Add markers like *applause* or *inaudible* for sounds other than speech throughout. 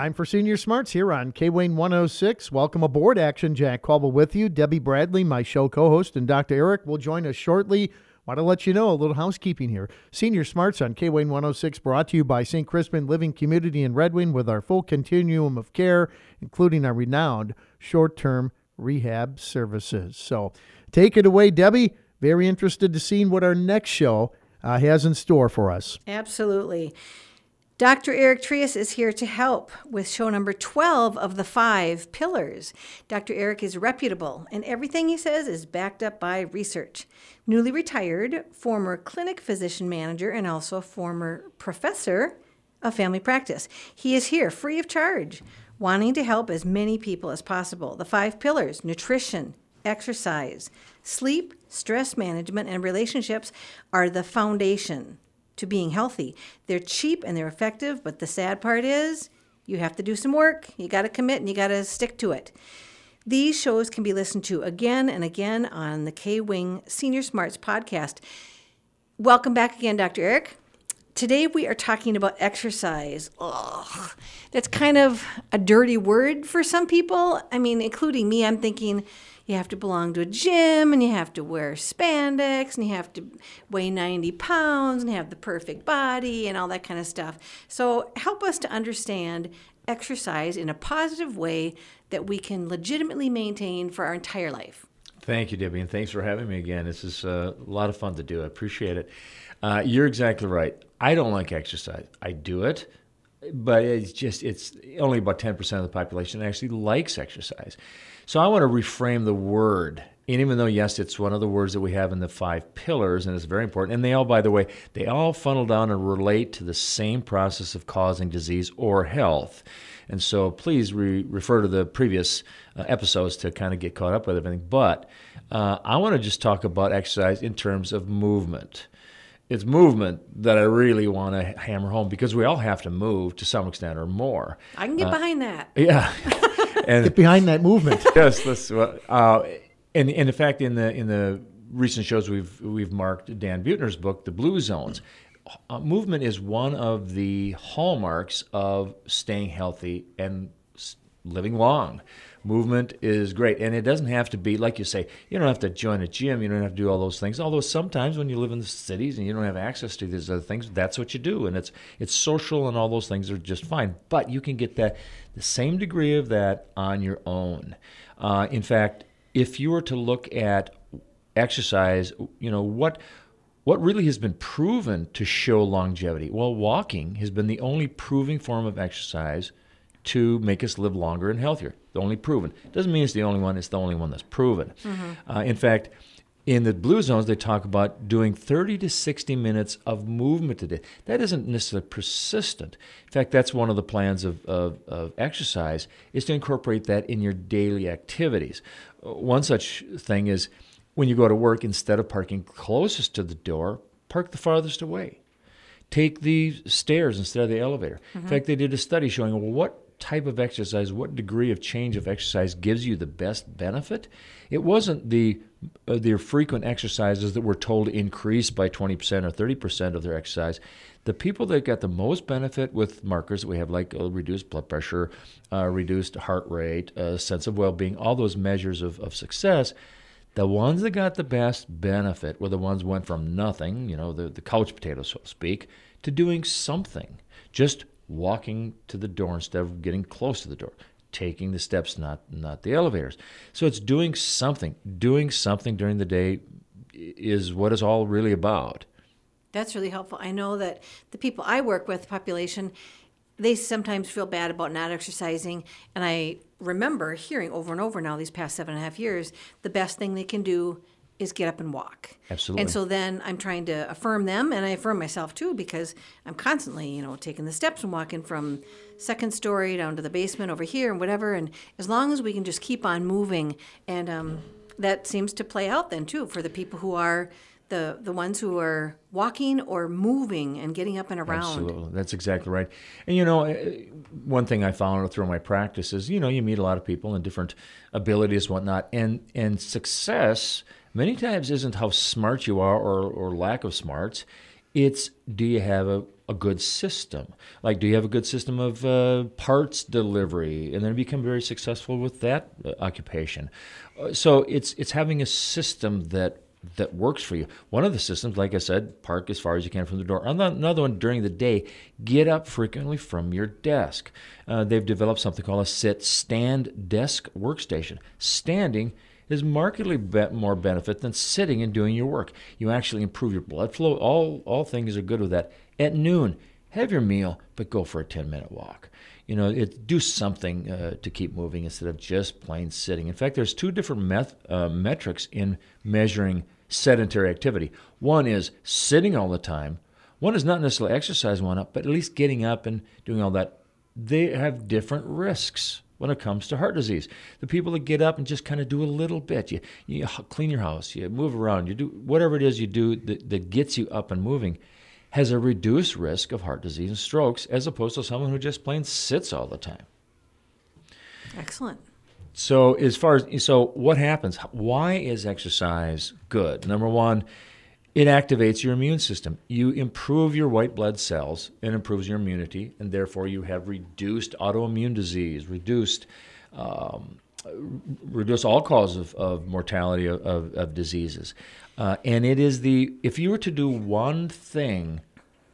Time for Senior Smarts here on K Wayne 106. Welcome aboard, Action Jack Cobble with you. Debbie Bradley, my show co host, and Dr. Eric will join us shortly. Want to let you know a little housekeeping here. Senior Smarts on K Wayne 106 brought to you by St. Crispin Living Community in Red Wing with our full continuum of care, including our renowned short term rehab services. So take it away, Debbie. Very interested to see what our next show uh, has in store for us. Absolutely. Dr. Eric Trias is here to help with show number 12 of the five pillars. Dr. Eric is reputable, and everything he says is backed up by research. Newly retired, former clinic physician manager, and also a former professor of family practice. He is here free of charge, wanting to help as many people as possible. The five pillars nutrition, exercise, sleep, stress management, and relationships are the foundation to being healthy. They're cheap and they're effective, but the sad part is you have to do some work, you got to commit, and you got to stick to it. These shows can be listened to again and again on the K Wing Senior Smarts podcast. Welcome back again, Dr. Eric. Today we are talking about exercise. Ugh, that's kind of a dirty word for some people. I mean, including me, I'm thinking, you have to belong to a gym and you have to wear spandex and you have to weigh 90 pounds and have the perfect body and all that kind of stuff. So, help us to understand exercise in a positive way that we can legitimately maintain for our entire life. Thank you, Debbie, and thanks for having me again. This is uh, a lot of fun to do. I appreciate it. Uh, you're exactly right. I don't like exercise. I do it, but it's just it's only about 10% of the population actually likes exercise. So I want to reframe the word. And even though, yes, it's one of the words that we have in the five pillars, and it's very important, and they all, by the way, they all funnel down and relate to the same process of causing disease or health. And so please re- refer to the previous uh, episodes to kind of get caught up with everything. But uh, I want to just talk about exercise in terms of movement it's movement that I really want to hammer home because we all have to move to some extent or more. I can get uh, behind that. Yeah. *laughs* and get behind that movement. *laughs* yes, that's what. Uh, and, and in fact, in the in the recent shows we've we've marked Dan Buettner's book, The Blue Zones. Uh, movement is one of the hallmarks of staying healthy and living long. Movement is great, and it doesn't have to be like you say. You don't have to join a gym. You don't have to do all those things. Although sometimes when you live in the cities and you don't have access to these other things, that's what you do, and it's it's social and all those things are just fine. But you can get that the same degree of that on your own. Uh, in fact, if you were to look at exercise, you know what what really has been proven to show longevity? Well, walking has been the only proving form of exercise to make us live longer and healthier. The only proven. Doesn't mean it's the only one, it's the only one that's proven. Mm-hmm. Uh, in fact, in the blue zones, they talk about doing 30 to 60 minutes of movement a day. That isn't necessarily persistent. In fact, that's one of the plans of, of, of exercise is to incorporate that in your daily activities. Uh, one such thing is when you go to work, instead of parking closest to the door, park the farthest away. Take the stairs instead of the elevator. Mm-hmm. In fact, they did a study showing well, what type of exercise, what degree of change of exercise gives you the best benefit. It wasn't the uh, their frequent exercises that were told to increase by 20% or 30% of their exercise. The people that got the most benefit with markers that we have, like uh, reduced blood pressure, uh, reduced heart rate, uh, sense of well being, all those measures of, of success, the ones that got the best benefit were the ones went from nothing, you know, the, the couch potato, so to speak, to doing something. Just walking to the door instead of getting close to the door taking the steps not not the elevators. So it's doing something. Doing something during the day is what it's all really about. That's really helpful. I know that the people i work with population they sometimes feel bad about not exercising. And i remember hearing over and over now these past seven and a half years the best thing they can do is get up and walk. Absolutely. And so then I'm trying to affirm them and I affirm myself too because I'm constantly, you know, taking the steps and walking from second story down to the basement over here and whatever. And as long as we can just keep on moving, and um, that seems to play out then too for the people who are the the ones who are walking or moving and getting up and around. Absolutely, that's exactly right. And you know, eh, one thing I found through my practice is, you know, you meet a lot of people and different abilities, whatnot, and and success many times isn't how smart you are or, or lack of smarts. It's do you have a a good system. Like, do you have a good system of uh, parts delivery, and then become very successful with that uh, occupation? Uh, so it's it's having a system that that works for you. One of the systems, like I said, park as far as you can from the door. Another one during the day, get up frequently from your desk. Uh, they've developed something called a sit stand desk workstation. Standing is markedly be- more benefit than sitting and doing your work. You actually improve your blood flow. All all things are good with that. At noon, have your meal, but go for a 10 minute walk. You know, it, do something uh, to keep moving instead of just plain sitting. In fact, there's two different uh, metrics in measuring sedentary activity. One is sitting all the time. One is not necessarily exercise one up, but at least getting up and doing all that. They have different risks when it comes to heart disease. The people that get up and just kind of do a little bit, you, you clean your house, you move around, you do whatever it is you do that, that gets you up and moving has a reduced risk of heart disease and strokes as opposed to someone who just plain sits all the time. Excellent. So as far as so what happens? Why is exercise good? Number 1, it activates your immune system. You improve your white blood cells and improves your immunity, and therefore you have reduced autoimmune disease, reduced um, reduce all causes of, of mortality of, of, of diseases. Uh, and it is the, if you were to do one thing,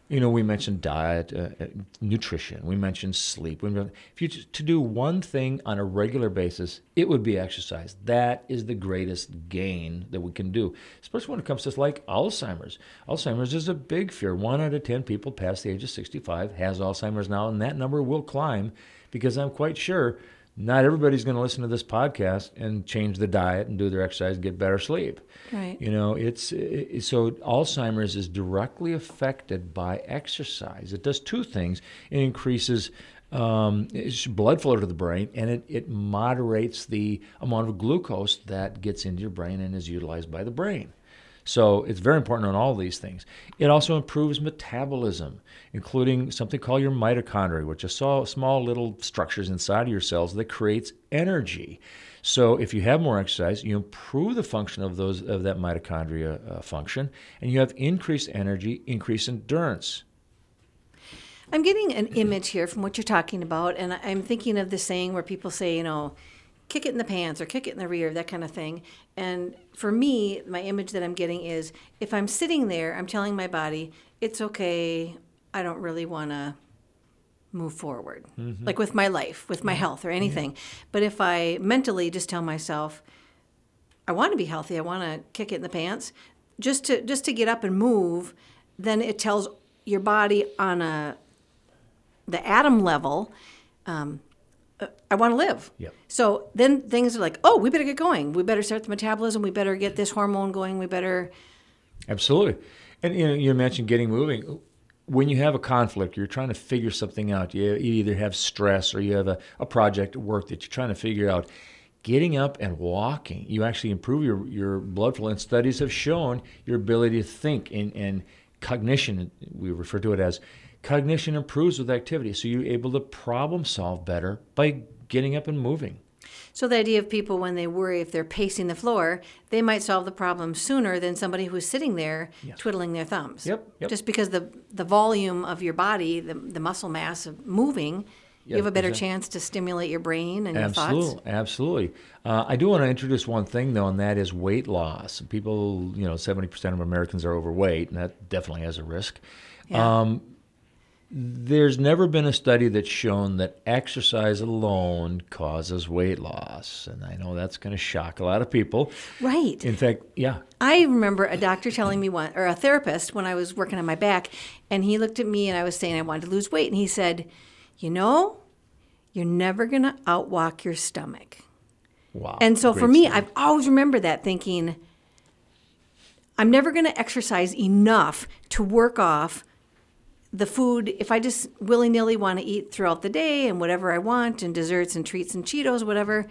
you know, we mentioned diet, uh, uh nutrition, we mentioned sleep. We mentioned, if you to do one thing on a regular basis, it would be exercise. That is the greatest gain that we can do, especially when it comes to like Alzheimer's. Alzheimer's is a big fear. One out of 10 people past the age of 65 has Alzheimer's now, and that number will climb because I'm quite sure not everybody's going to listen to this podcast and change the diet and do their exercise and get better sleep. Right. You know, it's it, so Alzheimer's is directly affected by exercise. It does two things. It increases um, blood flow to the brain, and it, it moderates the amount of glucose that gets into your brain and is utilized by the brain. So it's very important on all these things. It also improves metabolism, including something called your mitochondria, which are small little structures inside of your cells that creates energy. So if you have more exercise, you improve the function of those of that mitochondria uh, function, and you have increased energy, increased endurance. I'm getting an image here from what you're talking about, and I'm thinking of the saying where people say, you know, kick it in the pants or kick it in the rear, that kind of thing. And for me, my image that I'm getting is if I'm sitting there, I'm telling my body, it's okay, I don't really want to move forward, mm-hmm. like with my life, with my health or anything. Yeah. But if I mentally just tell myself, I want to be healthy, I want to kick it in the pants, just to just to get up and move, then it tells your body on a the atom level, um, Uh, I want to live. Yep. So then things are like, oh, we better get going. We better start the metabolism. We better get this hormone going. We better. Absolutely. And you know, you mentioned getting moving. When you have a conflict, you're trying to figure something out. You, you either have stress or you have a, a project at work that you're trying to figure out. Getting up and walking, you actually improve your, your blood flow. And studies have shown your ability to think and, and cognition, we refer to it as Cognition improves with activity, so you're able to problem solve better by getting up and moving. So the idea of people when they worry if they're pacing the floor, they might solve the problem sooner than somebody who's sitting there yeah. twiddling their thumbs. Yep, yep, Just because the the volume of your body, the, the muscle mass of moving, you have a better exactly. chance to stimulate your brain and absolutely, your thoughts. Absolutely. Uh, I do want to introduce one thing though, and that is weight loss. People, you know, seventy percent of Americans are overweight, and that definitely has a risk. Yeah. Um, there's never been a study that's shown that exercise alone causes weight loss. And I know that's going to shock a lot of people. Right. In fact, yeah. I remember a doctor telling me one, or a therapist when I was working on my back, and he looked at me and I was saying I wanted to lose weight. And he said, You know, you're never going to outwalk your stomach. Wow. And so for me, I've always remembered that thinking, I'm never going to exercise enough to work off the food, if I just willy nilly want to eat throughout the day and whatever I want and desserts and treats and Cheetos, whatever,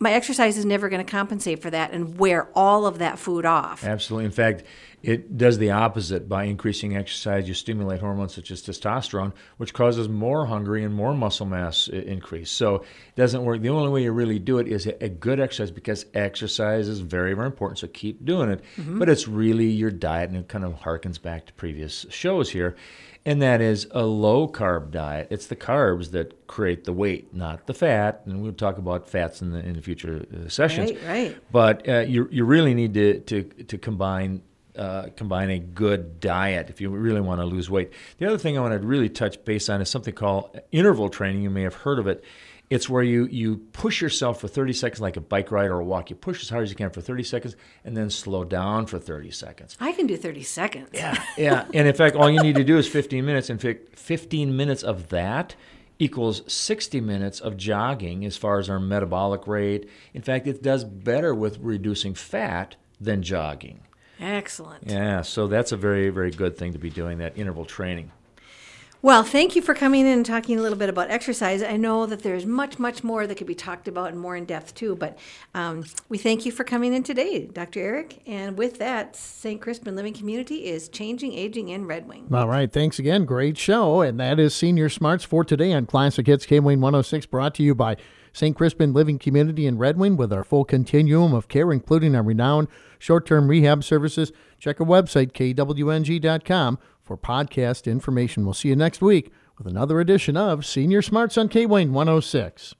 my exercise is never going to compensate for that and wear all of that food off. Absolutely. In fact, it does the opposite by increasing exercise. You stimulate hormones such as testosterone, which causes more hunger and more muscle mass increase. So it doesn't work. The only way you really do it is a good exercise because exercise is very, very important. So keep doing it. Mm-hmm. But it's really your diet, and it kind of harkens back to previous shows here. And that is a low carb diet. It's the carbs that create the weight, not the fat. And we'll talk about fats in the in the future uh, sessions. Right, right. But uh, you you really need to to to combine uh, combine a good diet if you really want to lose weight. The other thing I want to really touch base on is something called interval training. You may have heard of it. It's where you, you push yourself for 30 seconds like a bike ride or a walk. You push as hard as you can for 30 seconds and then slow down for 30 seconds. I can do 30 seconds. Yeah, yeah. and in fact, all you need to do is 15 minutes. In fact, 15 minutes of that equals 60 minutes of jogging as far as our metabolic rate. In fact, it does better with reducing fat than jogging. Excellent. Yeah, so that's a very, very good thing to be doing that interval training. Well, thank you for coming in and talking a little bit about exercise. I know that there's much, much more that could be talked about and more in depth too, but um, we thank you for coming in today, Dr. Eric. And with that, St. Crispin Living Community is changing, aging in Red Wing. All right. Thanks again. Great show. And that is Senior Smarts for today on Classic Hits KWayne 106, brought to you by St. Crispin Living Community in Red Wing with our full continuum of care, including our renowned short term rehab services. Check our website, kwng.com, for podcast information. We'll see you next week with another edition of Senior Smarts on KWayne 106.